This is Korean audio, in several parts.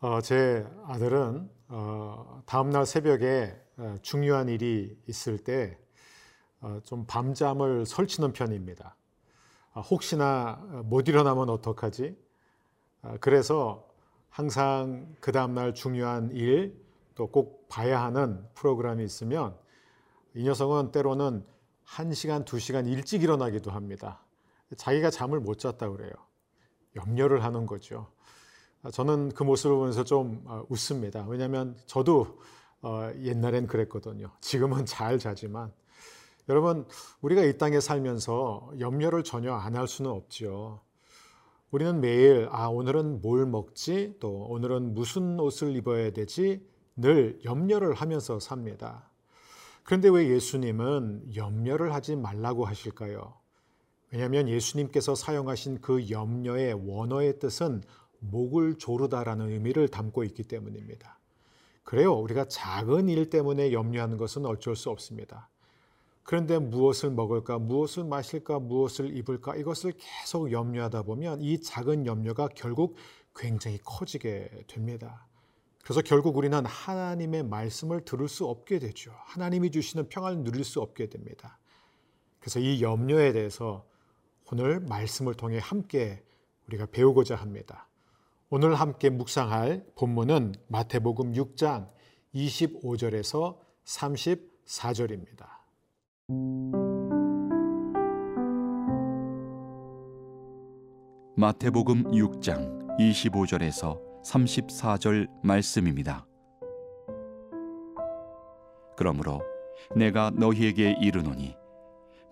어, 제 아들은 어, 다음날 새벽에 어, 중요한 일이 있을 때 좀 밤잠을 설치는 편입니다. 아, 혹시나 못 일어나면 어떡하지? 아, 그래서 항상 그 다음날 중요한 일, 또 꼭 봐야 하는 프로그램이 있으면 이 녀석은 때로는 1시간, 2시간 일찍 일어나기도 합니다. 자기가 잠을 못 잤다 그래요. 염려를 하는 거죠. 아, 저는 그 모습을 보면서 좀 아, 웃습니다. 왜냐하면 저도 어, 옛날엔 그랬거든요. 지금은 잘 자지만 여러분 우리가 이 땅에 살면서 염려를 전혀 안 할 수는 없죠. 우리는 매일 아 오늘은 뭘 먹지 또 오늘은 무슨 옷을 입어야 되지 늘 염려를 하면서 삽니다. 그런데 왜 예수님은 염려를 하지 말라고 하실까요? 왜냐하면 예수님께서 사용하신 그 염려의 원어의 뜻은 목을 조르다라는 의미를 담고 있기 때문입니다. 그래요. 우리가 작은 일 때문에 염려하는 것은 어쩔 수 없습니다. 그런데 무엇을 먹을까, 무엇을 마실까, 무엇을 입을까 이것을 계속 염려하다 보면 이 작은 염려가 결국 굉장히 커지게 됩니다. 그래서 결국 우리는 하나님의 말씀을 들을 수 없게 되죠. 하나님이 주시는 평안을 누릴 수 없게 됩니다. 그래서 이 염려에 대해서 오늘 말씀을 통해 함께 우리가 배우고자 합니다. 오늘 함께 묵상할 본문은 마태복음 6장 25절에서 34절입니다. 마태복음 6장 25절에서 34절 말씀입니다. 그러므로 내가 너희에게 이르노니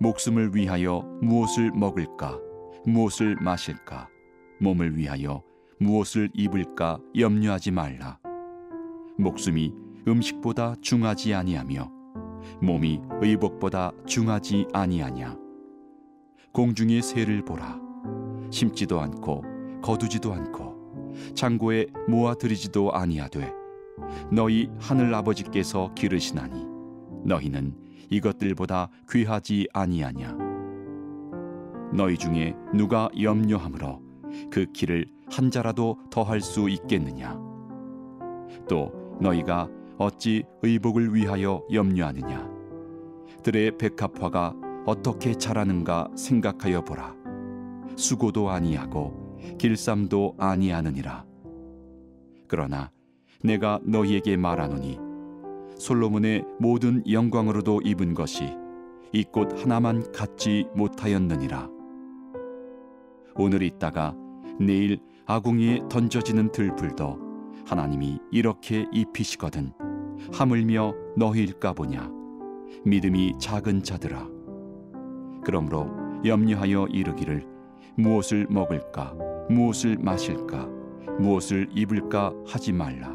목숨을 위하여 무엇을 먹을까 무엇을 마실까 몸을 위하여 무엇을 입을까 염려하지 말라. 목숨이 음식보다 중하지 아니하며 몸이 의복보다 중하지 아니하냐. 공중의 새를 보라. 심지도 않고 거두지도 않고 창고에 모아 들이지도 아니하되 너희 하늘 아버지께서 기르시나니 너희는 이것들보다 귀하지 아니하냐. 너희 중에 누가 염려함으로 그 길을 한 자라도 더할 수 있겠느냐? 또 너희가 어찌 의복을 위하여 염려하느냐? 들의 백합화가 어떻게 자라는가 생각하여 보라. 수고도 아니하고 길쌈도 아니하느니라. 그러나 내가 너희에게 말하노니 솔로몬의 모든 영광으로도 입은 것이 이 꽃 하나만 갖지 못하였느니라. 오늘 있다가 내일 아궁이에 던져지는 들불도 하나님이 이렇게 입히시거든. 하물며 너희일까 보냐? 믿음이 작은 자들아. 그러므로 염려하여 이르기를 무엇을 먹을까? 무엇을 마실까? 무엇을 입을까 하지 말라.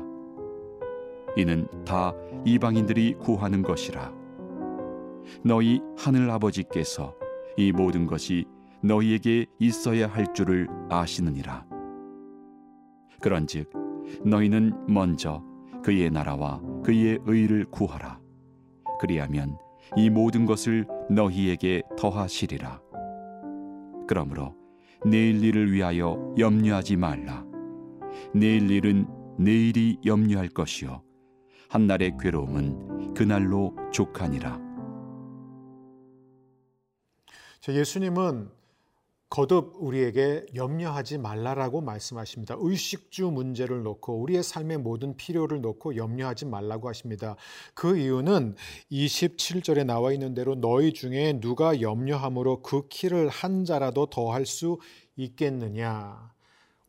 이는 다 이방인들이 구하는 것이라. 너희 하늘 아버지께서 이 모든 것이 너희에게 있어야 할 줄을 아시느니라. 그런즉 너희는 먼저 그의 나라와 그의 의를 구하라. 그리하면 이 모든 것을 너희에게 더하시리라. 그러므로 내일 일을 위하여 염려하지 말라. 내일 일은 내일이 염려할 것이요 한날의 괴로움은 그날로 족하니라. 예수님은 거듭 우리에게 염려하지 말라라고 말씀하십니다. 의식주 문제를 놓고 우리의 삶의 모든 필요를 놓고 염려하지 말라고 하십니다. 그 이유는 27절에 나와 있는 대로 너희 중에 누가 염려함으로 그 키를 한 자라도 더할 수 있겠느냐.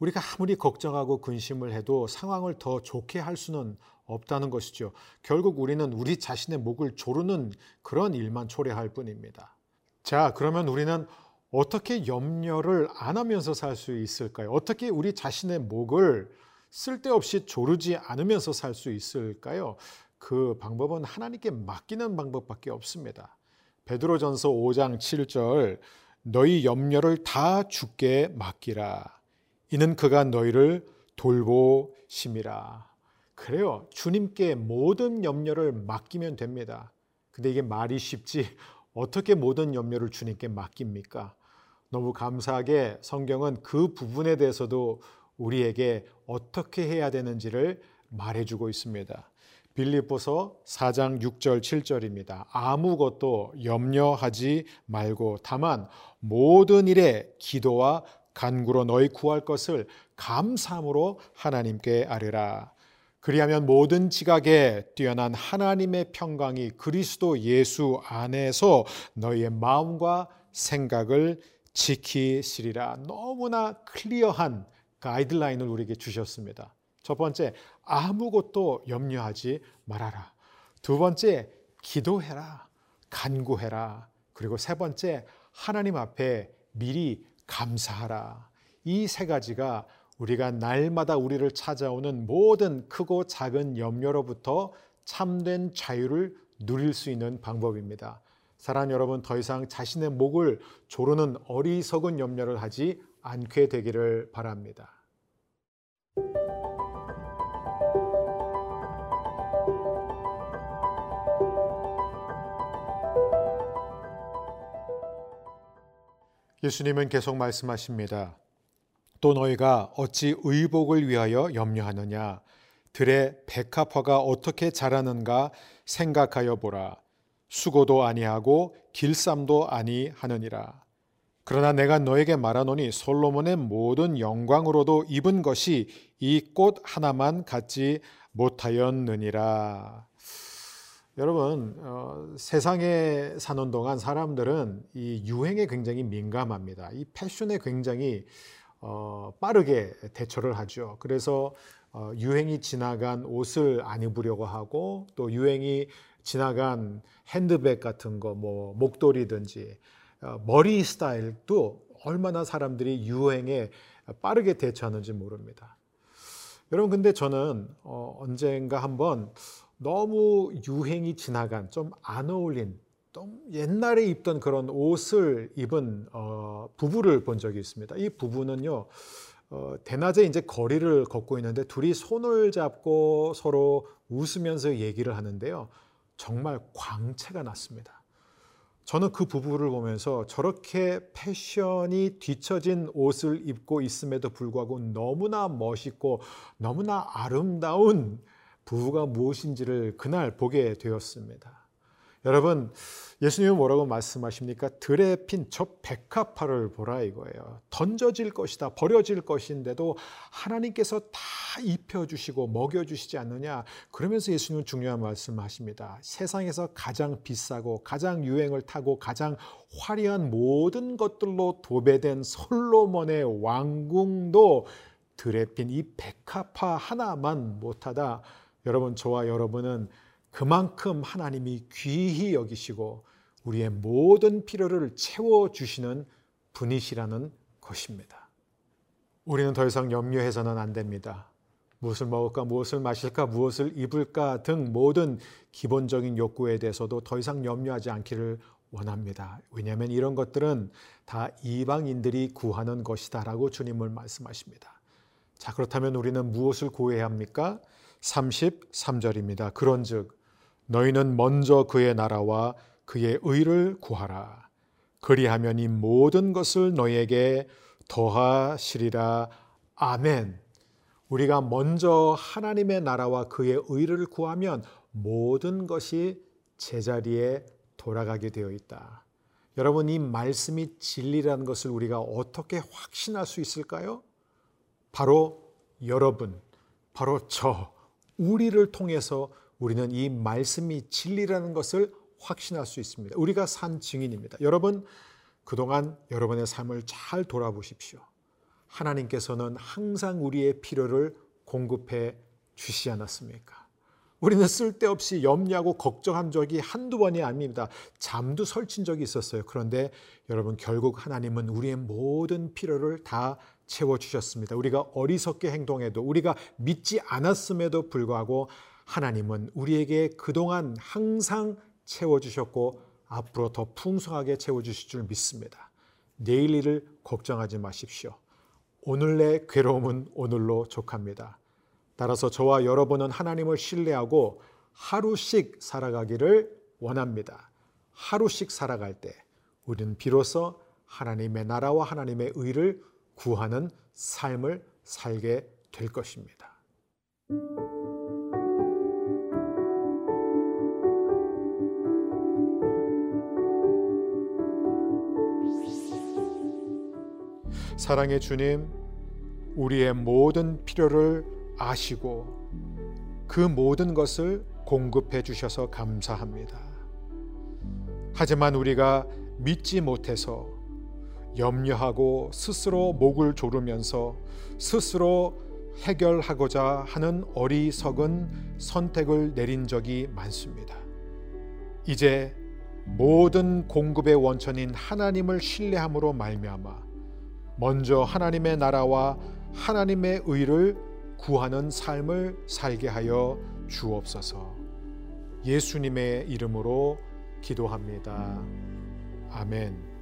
우리가 아무리 걱정하고 근심을 해도 상황을 더 좋게 할 수는 없다는 것이죠. 결국 우리는 우리 자신의 목을 조르는 그런 일만 초래할 뿐입니다. 자, 그러면 우리는 어떻게 염려를 안 하면서 살 수 있을까요? 어떻게 우리 자신의 목을 쓸데없이 조르지 않으면서 살 수 있을까요? 그 방법은 하나님께 맡기는 방법밖에 없습니다. 베드로전서 5장 7절 너희 염려를 다 주께 맡기라. 이는 그가 너희를 돌보심이라. 그래요. 주님께 모든 염려를 맡기면 됩니다. 근데 이게 말이 쉽지 어떻게 모든 염려를 주님께 맡깁니까? 너무 감사하게 성경은 그 부분에 대해서도 우리에게 어떻게 해야 되는지를 말해주고 있습니다. 빌립보서 4장 6절 7절입니다. 아무것도 염려하지 말고 다만 모든 일에 기도와 간구로 너희 구할 것을 감사함으로 하나님께 아뢰라. 그리하면 모든 지각에 뛰어난 하나님의 평강이 그리스도 예수 안에서 너희의 마음과 생각을 지키시리라. 너무나 클리어한 가이드라인을 우리에게 주셨습니다. 첫 번째, 아무것도 염려하지 말아라. 두 번째, 기도해라. 간구해라. 그리고 세 번째, 하나님 앞에 미리 감사하라. 이 세 가지가 우리가 날마다 우리를 찾아오는 모든 크고 작은 염려로부터 참된 자유를 누릴 수 있는 방법입니다. 사랑 여러분, 더 이상 자신의 목을 조르는 어리석은 염려를 하지 않게 되기를 바랍니다. 예수님은 계속 말씀하십니다. 또 너희가 어찌 의복을 위하여 염려하느냐? 들의 백합화가 어떻게 자라는가 생각하여 보라. 수고도 아니하고 길쌈도 아니하느니라. 그러나 내가 너에게 말하노니 솔로몬의 모든 영광으로도 입은 것이 이 꽃 하나만 갖지 못하였느니라. 여러분 어, 세상에 사는 동안 사람들은 이 유행에 굉장히 민감합니다. 이 패션에 굉장히 어, 빠르게 대처를 하죠. 그래서 어, 유행이 지나간 옷을 안 입으려고 하고 또 유행이 지나간 핸드백 같은 거, 뭐 목도리든지 어, 머리 스타일도 얼마나 사람들이 유행에 빠르게 대처하는지 모릅니다. 여러분 근데 저는 어, 언젠가 한번 너무 유행이 지나간 좀 안 어울린 좀 옛날에 입던 그런 옷을 입은 어, 부부를 본 적이 있습니다. 이 부부는요. 어, 대낮에 이제 거리를 걷고 있는데 둘이 손을 잡고 서로 웃으면서 얘기를 하는데요. 정말 광채가 났습니다. 저는 그 부부를 보면서 저렇게 패션이 뒤처진 옷을 입고 있음에도 불구하고 너무나 멋있고 너무나 아름다운 부부가 무엇인지를 그날 보게 되었습니다. 여러분, 예수님은 뭐라고 말씀하십니까? 들에 핀 저 백합화를 보라 이거예요. 던져질 것이다, 버려질 것인데도 하나님께서 다 입혀주시고 먹여주시지 않느냐? 그러면서 예수님은 중요한 말씀하십니다. 세상에서 가장 비싸고 가장 유행을 타고 가장 화려한 모든 것들로 도배된 솔로몬의 왕궁도 들에 핀 이 백합화 하나만 못하다 여러분 저와 여러분은 그만큼 하나님이 귀히 여기시고 우리의 모든 필요를 채워 주시는 분이시라는 것입니다. 우리는 더 이상 염려해서는 안 됩니다. 무엇을 먹을까, 무엇을 마실까, 무엇을 입을까 등 모든 기본적인 욕구에 대해서도 더 이상 염려하지 않기를 원합니다. 왜냐하면 이런 것들은 다 이방인들이 구하는 것이다라고 주님을 말씀하십니다. 자, 그렇다면 우리는 무엇을 구해야 합니까? 33절입니다. 그런즉 너희는 먼저 그의 나라와 그의 의를 구하라. 그리하면 이 모든 것을 너희에게 더하시리라. 아멘. 우리가 먼저 하나님의 나라와 그의 의를 구하면 모든 것이 제자리에 돌아가게 되어 있다. 여러분, 이 말씀이 진리라는 것을 우리가 어떻게 확신할 수 있을까요? 바로 여러분, 바로 저, 우리를 통해서 우리는 이 말씀이 진리라는 것을 확신할 수 있습니다. 우리가 산 증인입니다. 여러분, 그동안 여러분의 삶을 잘 돌아보십시오. 하나님께서는 항상 우리의 필요를 공급해 주시지 않았습니까? 우리는 쓸데없이 염려하고 걱정한 적이 한두 번이 아닙니다. 잠도 설친 적이 있었어요. 그런데 여러분, 결국 하나님은 우리의 모든 필요를 다 채워주셨습니다. 우리가 어리석게 행동해도 우리가 믿지 않았음에도 불구하고 하나님은 우리에게 그동안 항상 채워주셨고 앞으로 더 풍성하게 채워주실 줄 믿습니다. 내일 일을 걱정하지 마십시오. 오늘의 괴로움은 오늘로 족합니다. 따라서 저와 여러분은 하나님을 신뢰하고 하루씩 살아가기를 원합니다. 하루씩 살아갈 때 우리는 비로소 하나님의 나라와 하나님의 의를 구하는 삶을 살게 될 것입니다. 사랑의 주님, 우리의 모든 필요를 아시고 그 모든 것을 공급해 주셔서 감사합니다. 하지만 우리가 믿지 못해서 염려하고 스스로 목을 조르면서 스스로 해결하고자 하는 어리석은 선택을 내린 적이 많습니다. 이제 모든 공급의 원천인 하나님을 신뢰함으로 말미암아 먼저 하나님의 나라와 하나님의 의를 구하는 삶을 살게 하여 주옵소서. 예수님의 이름으로 기도합니다. 아멘.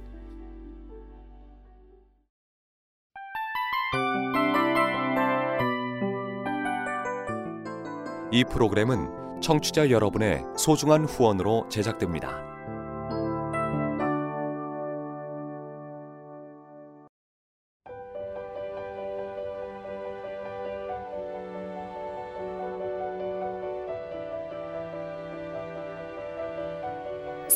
이 프로그램은 청취자 여러분의 소중한 후원으로 제작됩니다.